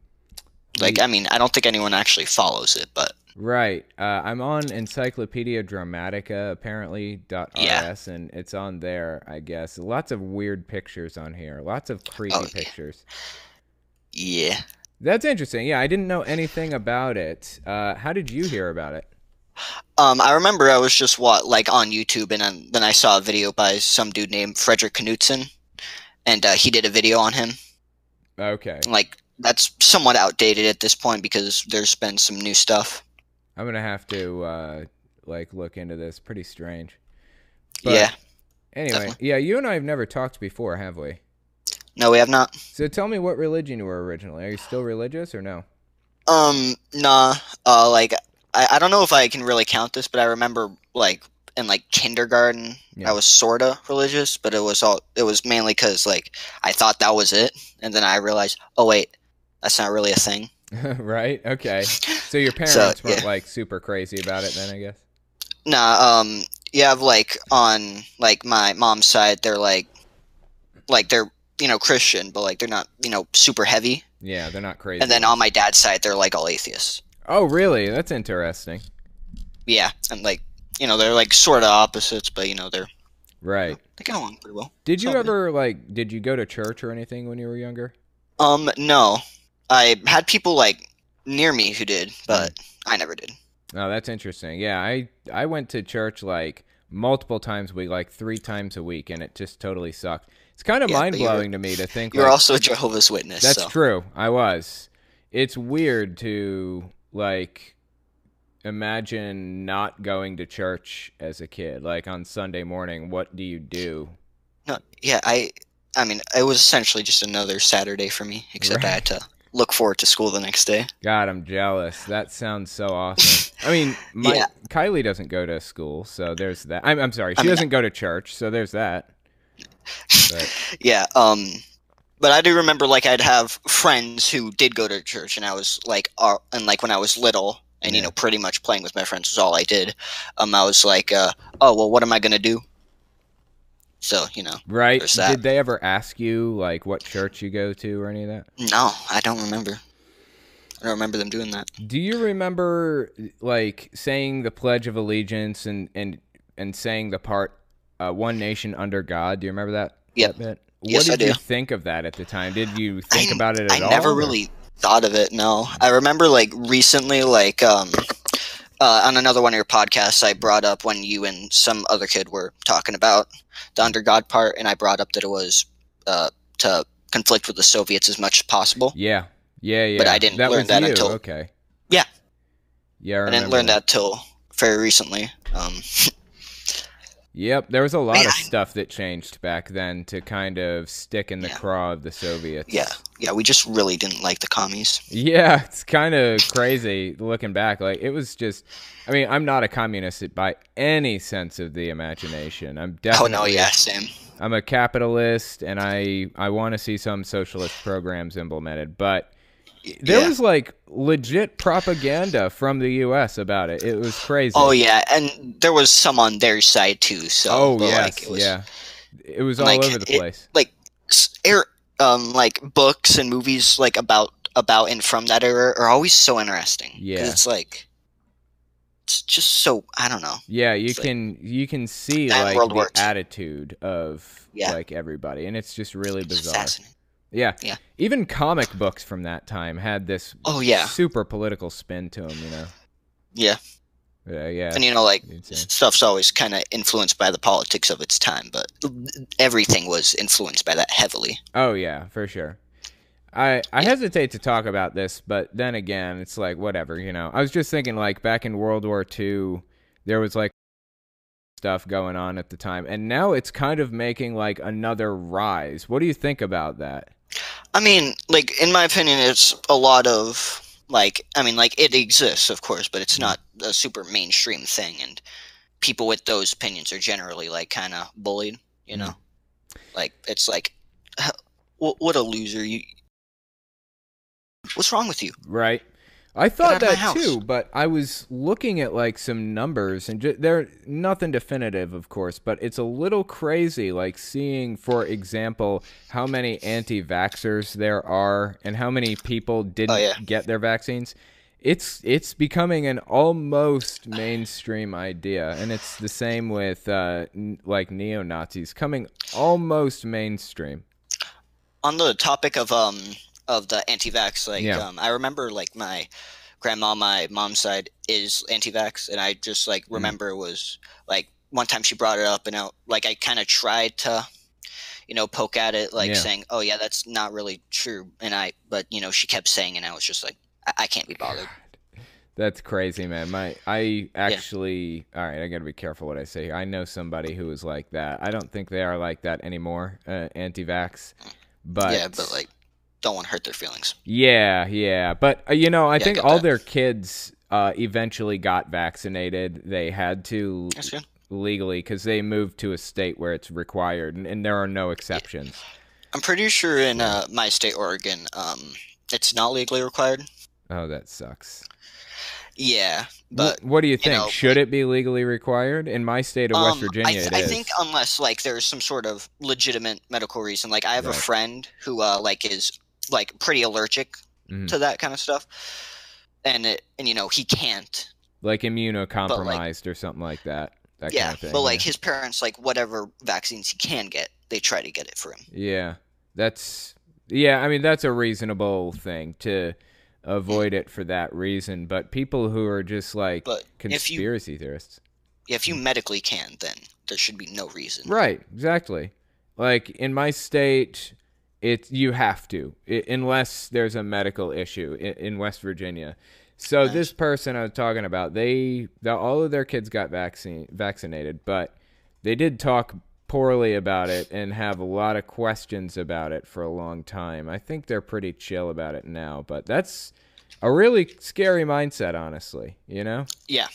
Like, the- I mean, I don't think anyone actually follows it, but right. Uh, I'm on Encyclopedia Dramatica apparently dot Yeah. rs and it's on there, I guess. Lots of weird pictures on here. Lots of creepy Oh, yeah. pictures. yeah. That's interesting. Yeah, I didn't know anything about it. Uh, how did you hear about it? Um, I remember I was just what like on YouTube, and then, then I saw a video by some dude named Fredrik Knudsen, and uh, he did a video on him. Okay. Like that's somewhat outdated at this point because there's been some new stuff. I'm gonna have to uh, like look into this. Pretty strange. But yeah. Anyway, definitely. yeah, you and I have never talked before, have we? No, we have not. So tell me what religion you were originally. Are you still religious or no? Um, nah. Uh, like I, I don't know if I can really count this, but I remember like in like kindergarten, Yeah. I was sorta religious, but it was all it was mainly because like I thought that was it, and then I realized, oh wait, that's not really a thing. right? Okay. So your parents So, weren't like super crazy about it then, I guess. Nah, um, you have like on like my mom's side, they're like, like they're you know Christian, but like they're not you know super heavy. Yeah, they're not crazy. And then on my dad's side, they're like all atheists. Oh, really? That's interesting. Yeah, and like you know they're like sort of opposites, but you know they're Right. they get along pretty well. Did you So- ever like did you go to church or anything when you were younger? Um, no, I had people like near me who did, but hmm. I never did. Oh, that's interesting. Yeah, I I went to church like multiple times a week, like 3 times a week and it just totally sucked. It's kind of Yeah, mind-blowing to me to think You're like, also a Jehovah's Witness. That's so. true. I was. It's weird to like imagine not going to church as a kid. Like on Sunday morning, what do you do? No, yeah, I, I mean, it was essentially just another Saturday for me, except I had to look forward to school the next day. God, I'm jealous. That sounds so awesome. I mean, my Yeah. Kylie doesn't go to school, so there's that. I'm, I'm sorry, she I mean, doesn't go to church, so there's that. But, Yeah, um, but I do remember like I'd have friends who did go to church, and I was like, uh, and like when I was little, and you know, pretty much playing with my friends was all I did. Um, I was like, uh, oh well, what am I gonna do? So you know, right? Did they ever ask you like what church you go to or any of that? no, I don't remember. I don't remember them doing that. Do you remember like saying the Pledge of Allegiance and and and saying the part uh, "One Nation under God"? Do you remember that? Yep. that bit? Yes, what did you think of that at the time? Did you think I- about it I at all? I never or- really thought of it. No, I remember like recently, like um, uh, on another one of your podcasts, I brought up when you and some other kid were talking about the under God part, and I brought up that it was uh, to conflict with the Soviets as much as possible. Yeah, yeah, yeah. But I didn't that learn that you. until- okay. Yeah. Yeah, I, I, didn't learn that till very recently. Um, Yep, there was a lot Man, of stuff that changed back then to kind of stick in the Yeah. craw of the Soviets. yeah, yeah, we just really didn't like the commies. Yeah, it's kind of crazy looking back. Like it was just. I mean, I'm not a communist by any sense of the imagination. I'm Oh definitely. no, yeah, same. I'm a capitalist, and I I want to see some socialist programs implemented. But there yeah. was like legit propaganda from the U.S. about it. It was crazy. Oh yeah, and there was some on their side too. So, Oh yes, like, it was, yeah. It was all like, over the it- place. like air um like books and movies like about about and from that era are always so interesting. Yeah. it's like it's just so i don't know Yeah, you It's like- can you can see like the attitude of Yeah. like everybody, and it's just really it's bizarre. fascinating Yeah, Yeah. Even comic books from that time had this oh yeah super political spin to them. You know. yeah Yeah, yeah. and you know like stuff's always kind of influenced by the politics of its time but everything was influenced by that heavily Oh yeah, for sure. I I hesitate to talk about this, but then again, it's like whatever, you know. I was just thinking like back in World War II, there was like stuff going on at the time, and now it's kind of making like another rise. What do you think about that? I mean, like in my opinion, it's a lot of like I mean, like it exists, of course, but it's not a super mainstream thing, and people with those opinions are generally like kind of bullied. You know, mm-hmm. like it's like, what, what a loser! You, what's wrong with you? Right. I thought out of my that too, but I was looking at like some numbers and ju- they're nothing definitive, of course, but it's a little crazy like seeing for example how many anti-vaxxers there are and how many people didn't Oh, yeah. get their vaccines. It's it's becoming an almost mainstream idea and it's the same with uh n- like neo-Nazis coming almost mainstream. on the topic of um of the anti-vax like Yeah. um i remember like my grandma my mom's side is anti-vax and i just like Mm. remember it was like one time she brought it up and I, like i kind of tried to you know poke at it like Yeah. saying oh yeah that's not really true and i but you know she kept saying and i was just like i, I can't be bothered That's crazy, man. My I actually all right, I got to be careful what I say here. I know somebody who is like that. I don't think they are like that anymore, uh, anti-vax. But yeah but like don't want to hurt their feelings Yeah, yeah. But uh, you know, I Yeah, think get all that. their kids uh, eventually got vaccinated. They had to legally cuz they moved to a state where it's required and, and there are no exceptions. i'm pretty sure in uh, my state oregon um it's not legally required Oh, that sucks. yeah but what do you think? know, Should it be legally required? In my state of West Um, Virginia, I, th- I think unless like there's some sort of legitimate medical reason. Like I have Right. a friend who uh like is like pretty allergic Mhm. to that kind of stuff, and it and you know he can't. like immunocompromised or something like that. That yeah, kind of thing. but like yeah. his parents, like whatever vaccines he can get, they try to get it for him. Yeah, that's yeah. I mean, that's a reasonable thing to avoid it for that reason. But people who are just like But if you conspiracy theorists, Yeah, if you medically can, then there should be no reason. right? Exactly. Like in my state, it's you have to i unless there's a medical issue in, in West Virginia. So Nice. this person I was talking about, they, the, all of their kids got vaccine vaccinated, but they did talk poorly about it and have a lot of questions about it for a long time. I think they're pretty chill about it now, but that's a really scary mindset, honestly. You know, Yeah,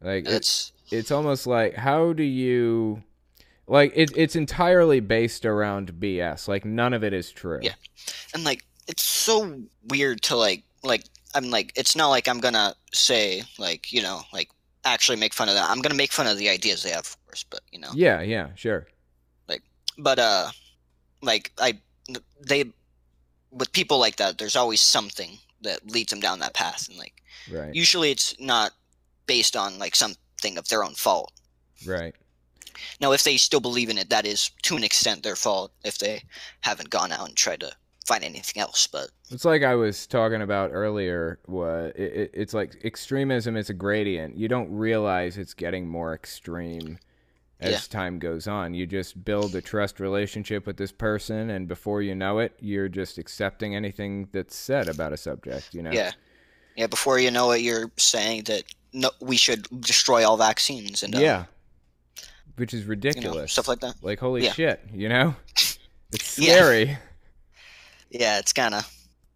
like it, it's it's almost like how do you like it, it's entirely based around BS. Like none of it is true. Yeah. and like it's so weird to like like I'm like it's not like I'm gonna say like you know like actually make fun of that. I'm gonna make fun of the ideas they have, of course, but you know. Yeah, yeah, sure. Like, but uh, like I they with people like that, there's always something that leads them down that path, and like Right. usually it's not based on like something of their own fault. right. Now, if they still believe in it, that is to an extent their fault if they haven't gone out and tried to find anything else. But It's like I was talking about earlier. What it, it, it's like extremism is a gradient. You don't realize it's getting more extreme as Yeah. time goes on. You just build a trust relationship with this person, and before you know it, you're just accepting anything that's said about a subject. You know? yeah, yeah. Before you know it, you're saying that no, we should destroy all vaccines and uh, yeah. Which is you know, ridiculous. stuff like that. Like holy Yeah. shit, you know? It's scary. Yeah, it's kind of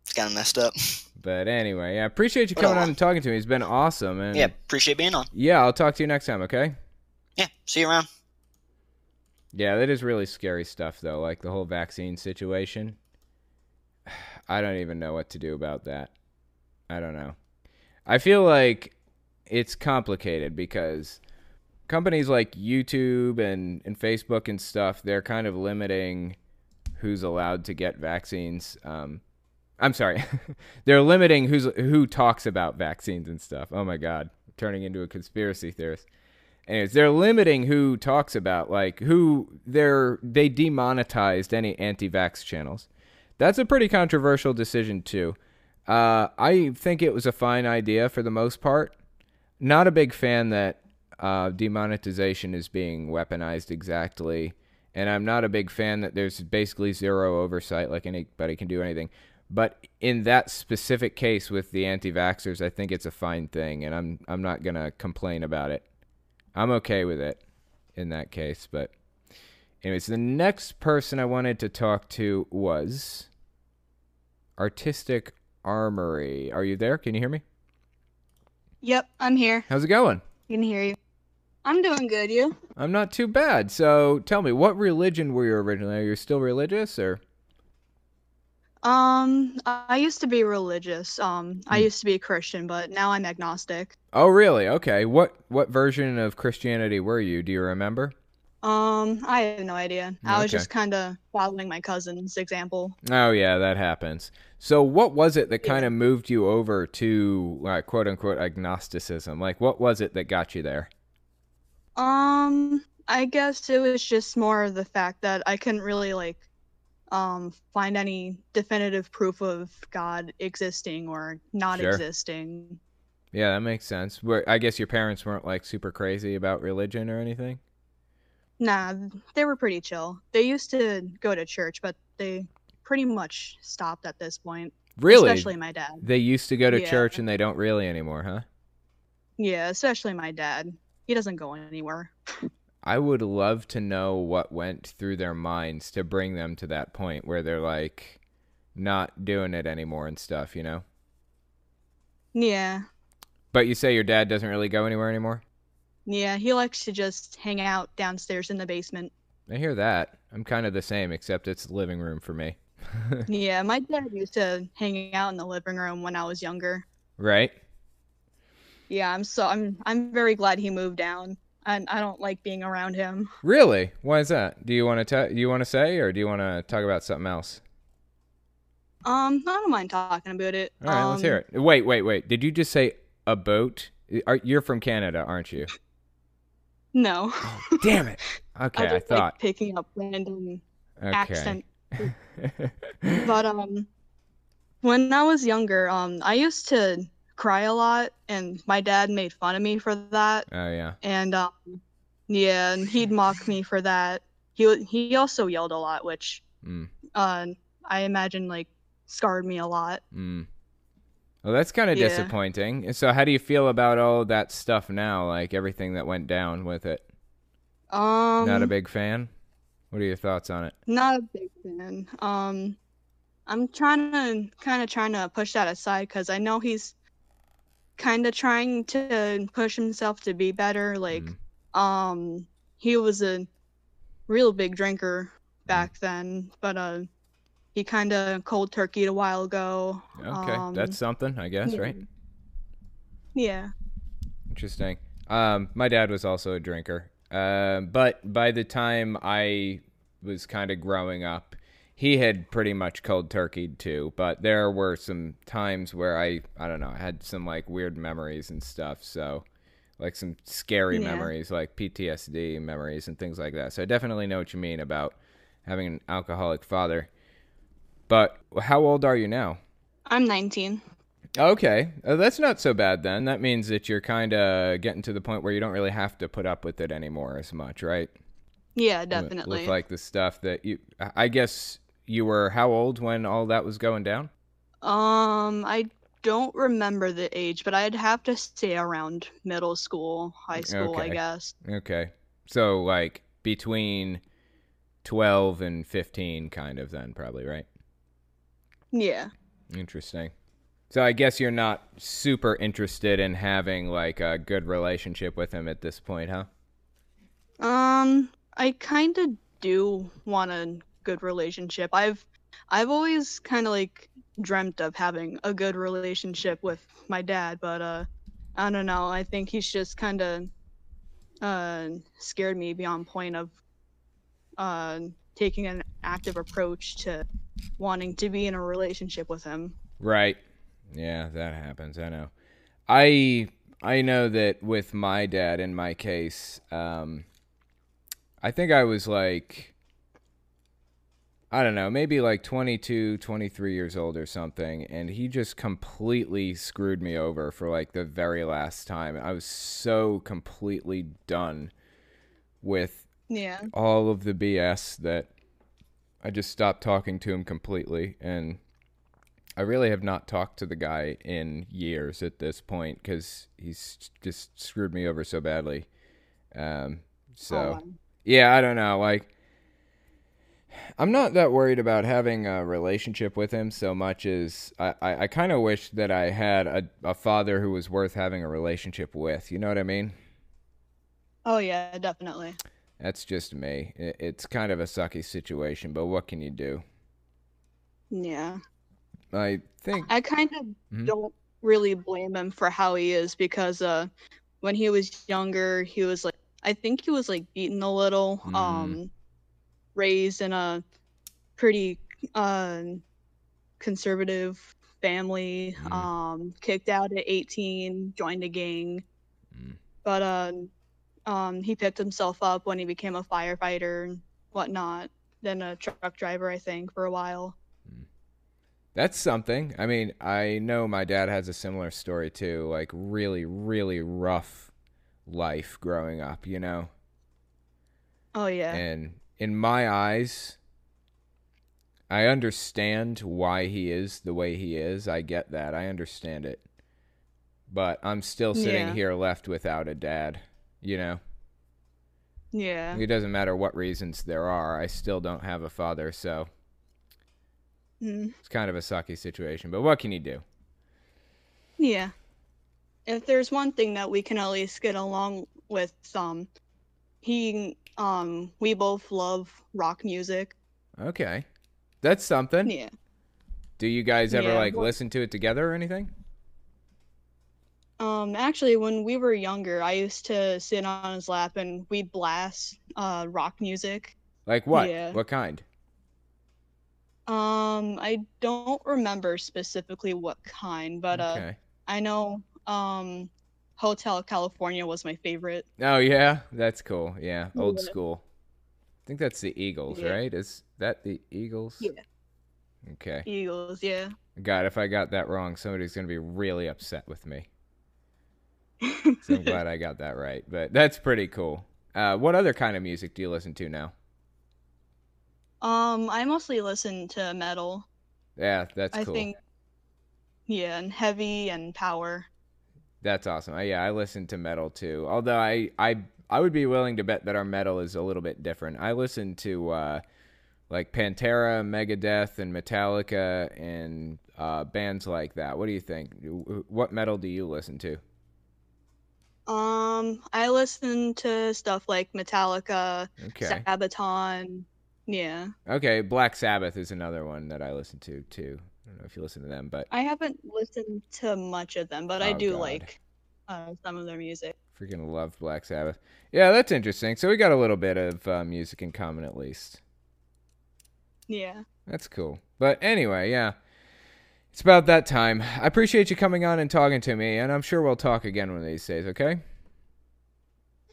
it's kind of messed up. But anyway, I appreciate you coming on and talking to me. It's been awesome. And Yeah, appreciate being on. yeah, I'll talk to you next time, okay? Yeah, see you around. Yeah, that is really scary stuff though, like the whole vaccine situation. I don't even know what to do about that. I don't know. I feel like it's complicated because companies like YouTube and, and Facebook and stuff, they're kind of limiting who's allowed to get vaccines. Um, I'm sorry, they're limiting who's who talks about vaccines and stuff. Oh my god, turning into a conspiracy theorist. Anyways, they're limiting who talks about like who they're they demonetized any anti-vax channels. That's a pretty controversial decision too. Uh, I think it was a fine idea for the most part. Not a big fan that uh, demonetization is being weaponized exactly, and I'm not a big fan that there's basically zero oversight, like anybody can do anything. But in that specific case with the anti-vaxxers, I think it's a fine thing, and I'm I'm not gonna complain about it. I'm okay with it in that case. But, anyways, the next person I wanted to talk to was Artistic Armory. Are you there? Can you hear me? Yep, I'm here. How's it going? Can hear you. I'm doing good. You? I'm not too bad. So tell me, what religion were you originally? Are you still religious or? Um, I used to be religious. Um, I Hmm. used to be a Christian, but now I'm agnostic. Oh, really? Okay. What what version of Christianity were you? Do you remember? Um, I have no idea. I was just kind of following my cousin's example. Oh, yeah, that happens. So, what was it that kind of moved you over to like, quote unquote agnosticism? Like, what was it that got you there? Um, I guess it was just more of the fact that I couldn't really like um find any definitive proof of God existing or not Sure. existing. Yeah, that makes sense. Where I guess your parents weren't like super crazy about religion or anything. Nah, they were pretty chill. They used to go to church, but they pretty much stopped at this point. Really? Especially my dad. They used to go to Yeah. church and they don't really anymore, huh? Yeah, especially my dad. He doesn't go anywhere. I would love to know what went through their minds to bring them to that point where they're like not doing it anymore and stuff, you know? Yeah. But you say your dad doesn't really go anywhere anymore? Yeah, he likes to just hang out downstairs in the basement. I hear that. I'm kind of the same, except it's the living room for me. Yeah, my dad used to hang out in the living room when I was younger. right? Yeah, I'm so I'm I'm very glad he moved down. And I don't like being around him. Really? Why is that? Do you want to do you want to say or do you want to talk about something else? Um, I don't mind talking about it. All right, let's Um, hear it. Wait, wait, wait. Did you just say a boat? Are, you're from Canada, aren't you? No. Damn it. Okay, I I, just thought. like picking up random okay. accent. But um when I was younger, um I used to cry a lot and my dad made fun of me for that. oh yeah. And um yeah, and he'd mock me for that. He he also yelled a lot, which Mm. uh I imagine like scarred me a lot. Mm. Well, that's kind of Yeah. disappointing. So, how do you feel about all that stuff now? Like everything that went down with it? Um Not a big fan. What are your thoughts on it? Not a big fan. Um, I'm trying to kind of trying to push that aside because I know he's kind of trying to push himself to be better. Like, Mm. um, he was a real big drinker back then, but uh, he kind of cold turkeyed a while ago. Okay, Um, that's something, I guess, yeah. right? Yeah. Interesting. Um, my dad was also a drinker, uh, but by the time I was kind of growing up, he had pretty much cold turkeyed too. But there were some times where I, I don't know, I had some like weird memories and stuff. So, like some scary Yeah. memories, like PTSD memories and things like that. So I definitely know what you mean about having an alcoholic father. But how old are you now? I'm 19. Okay, uh, that's not so bad then. That means that you're kind of getting to the point where you don't really have to put up with it anymore as much, right? Yeah, With- definitely. With, like the stuff that you, I guess you were how old when all that was going down? Um, I don't remember the age, but I'd have to say around middle school, high school, I guess. Okay, so like between twelve and fifteen, kind of then, probably, right? Yeah. Interesting. So I guess you're not super interested in having like a good relationship with him at this point, huh? Um, I kind of do want a good relationship. I've I've always kind of like dreamt of having a good relationship with my dad, but uh I don't know. I think he's just kind of uh scared me beyond point of uh taking an active approach to wanting to be in a relationship with him. Right. Yeah, that happens. I know. I I know that with my dad in my case, um I think I was like I don't know, maybe like 22, 23 years old or something and he just completely screwed me over for like the very last time. I was so completely done with Yeah. all of the BS that I just stopped talking to him completely. And I really have not talked to the guy in years at this point because he's just screwed me over so badly. Um, so, Oh, yeah, I don't know. Like, I'm not that worried about having a relationship with him so much as I, I, I kind of wish that I had a, a father who was worth having a relationship with. You know what I mean? oh yeah, definitely. That's just me. It, it's kind of a sucky situation, but what can you do? Yeah. I think. I kind of Mhm. don't really blame him for how he is because uh when he was younger, he was like I think he was like beaten a little, Mm. um raised in a pretty uh conservative family, Mm. um kicked out at 18, joined a gang. Mm. But uh, um he picked himself up when he became a firefighter and whatnot, then a truck driver I think for a while. That's something. I mean, I know my dad has a similar story too. Like really, really rough life growing up. You know. Oh yeah. And in my eyes, I understand why he is the way he is. I get that. I understand it. But I'm still sitting Yeah. here left without a dad, you know? yeah. It doesn't matter what reasons there are. I still don't have a father, so Mm. it's kind of a sucky situation. But what can you do? Yeah. If there's one thing that we can at least get along with, um, he, um, we both love rock music. Okay. That's something. Yeah. Do you guys ever Yeah, like well- listen to it together or anything? Um, actually, when we were younger, I used to sit on his lap and we'd blast, uh, rock music. Like what? Yeah. What kind? Um, I don't remember specifically what kind, but, uh, okay. I know, um, Hotel California was my favorite. Oh yeah, that's cool. Yeah, old Yeah. school. I think that's the Eagles, Yeah. right? Is that the Eagles? Yeah. Okay. Eagles, yeah. God, if I got that wrong, somebody's gonna be really upset with me. So I'm glad I got that right. But that's pretty cool. Uh, what other kind of music do you listen to now? Um, I mostly listen to metal. Yeah, that's I cool. think, yeah, and heavy and power. That's awesome. Uh, yeah, I listen to metal too. Although I, I I would be willing to bet that our metal is a little bit different. I listen to uh, like Pantera, Megadeth, and Metallica, and uh, bands like that. What do you think? What metal do you listen to? Um, I listen to stuff like Metallica, Okay. Sabaton. Yeah, Okay, Black Sabbath is another one that I listen to too. I don't know if you listen to them, but I haven't listened to much of them, but I Oh, do God. like uh, some of their music. freaking love Black Sabbath. Yeah, that's interesting. So we got a little bit of uh, music in common at least. Yeah. That's cool. But anyway, yeah. It's about that time. I appreciate you coming on and talking to me, and I'm sure we'll talk again one of these days, okay?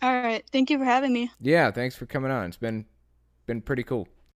All right. Thank you for having me. Yeah, thanks for coming on. It's been been pretty cool.